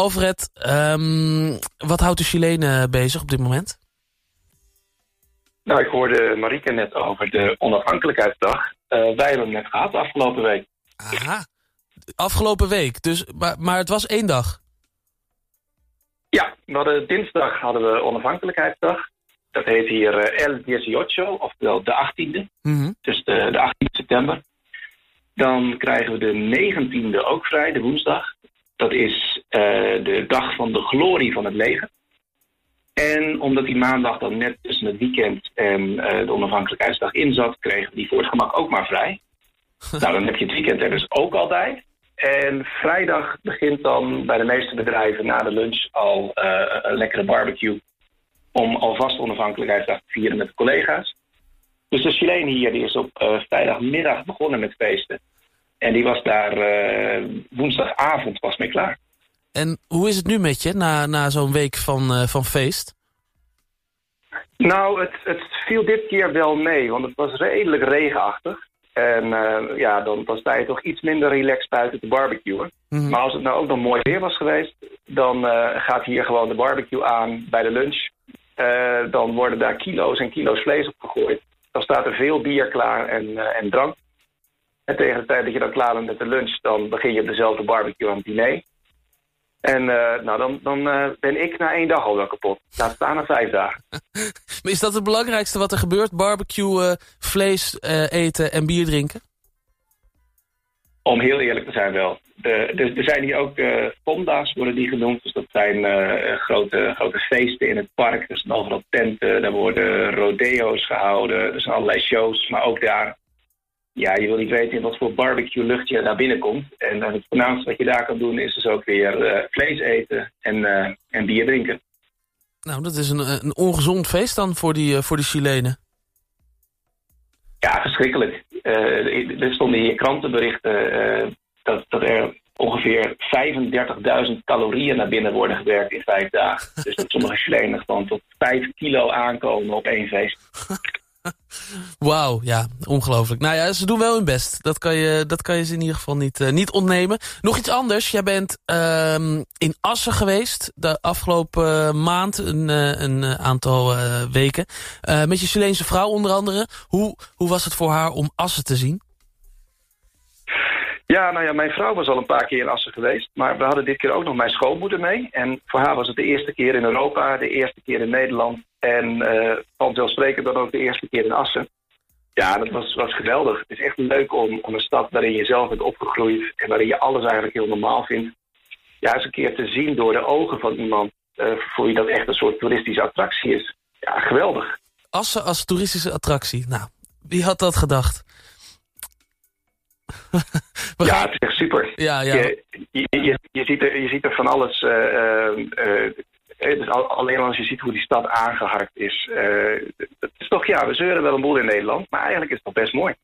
Alfred, ehm, wat houdt de Chilenen bezig op dit moment? Nou, ik hoorde Marieke net over de onafhankelijkheidsdag. wij hebben hem net gehad afgelopen week. Aha, afgelopen week. Dus, maar, maar het was één dag? Ja, we hadden, dinsdag hadden we onafhankelijkheidsdag. Dat heet hier El 18, oftewel de 18e. Mhm. Dus de, de 18 september. Dan krijgen we de 19e ook vrij, de woensdag. Dat is uh, de dag van de glorie van het leger. En omdat die maandag dan net tussen het weekend en uh, de onafhankelijkheidsdag in zat... kregen die voor het gemak ook maar vrij. nou, dan heb je het weekend er dus ook al bij. En vrijdag begint dan bij de meeste bedrijven na de lunch al uh, een lekkere barbecue... om alvast onafhankelijkheidsdag te vieren met de collega's. Dus de Chileen hier die is op uh, vrijdagmiddag begonnen met feesten. En die was daar uh, woensdagavond pas mee klaar. En hoe is het nu met je na, na zo'n week van, uh, van feest? Nou, het, het viel dit keer wel mee, want het was redelijk regenachtig. En uh, ja, dan, sta je toch iets minder relaxed buiten te barbecuen. Mm -hmm. Maar als het nou ook nog mooi weer was geweest... dan gaat hier gewoon de barbecue aan bij de lunch. dan worden daar kilo's en kilo's vlees op gegooid. Dan staat er veel bier klaar en, en drank. En tegen de tijd dat je dan klaar bent met de lunch... dan begin je op dezelfde barbecue aan het diner. En uh, nou, dan, dan uh, ben ik na één dag al wel kapot. Laat staan na vijf dagen. maar is dat het belangrijkste wat er gebeurt? Barbecue, uh, vlees eten en bier drinken? Om heel eerlijk te zijn wel. De, de, er zijn hier ook fonda's, worden die genoemd. Dus dat zijn grote, grote feesten in het park. Er zijn overal tenten, daar worden rodeo's gehouden. Er zijn allerlei shows, maar ook daar ja, je wil niet weten in wat voor barbecue lucht je naar binnen komt. En uh, het voornaamste wat je daar kan doen is dus ook weer uh, vlees eten en, uh, en bier drinken. Nou, dat is een, een ongezond feest dan voor die, voor die Chilenen. Ja, verschrikkelijk. er stonden hier krantenberichten dat, dat er ongeveer 35.000 calorieën naar binnen worden gewerkt in vijf dagen. dus dat sommige Chilenen gewoon tot 5 kilo aankomen op één feest. Wauw, ja, ongelooflijk. Nou ja, ze doen wel hun best. Dat kan je, dat kan je ze in ieder geval niet, uh, niet ontnemen. Nog iets anders. Jij bent uh, in Assen geweest de afgelopen maand, een, een aantal weken. met je Chileense vrouw onder andere. Hoe, hoe was het voor haar om Assen te zien? Ja, nou ja, mijn vrouw was al een paar keer in Assen geweest. Maar we hadden dit keer ook nog mijn schoonmoeder mee. En voor haar was het de eerste keer in Europa, de eerste keer in Nederland. En uh, vanzelfsprekend dan ook de eerste keer in Assen. Ja, dat was, was geweldig. Het is echt leuk om, om een stad waarin je zelf bent opgegroeid... en waarin je alles eigenlijk heel normaal vindt... eens een keer te zien door de ogen van iemand... Uh, voor wie dat echt een soort toeristische attractie is. Ja, geweldig. Assen als toeristische attractie. Nou, wie had dat gedacht? We ja, gaan... het is echt super. Ja, ja. Je, je, je, je, ziet er, je ziet er van alles... Uh, uh, dus alleen als je ziet hoe die stad aangeharkt is. Uh, het is toch, ja, we zeuren wel een boel in Nederland, maar eigenlijk is het toch best mooi.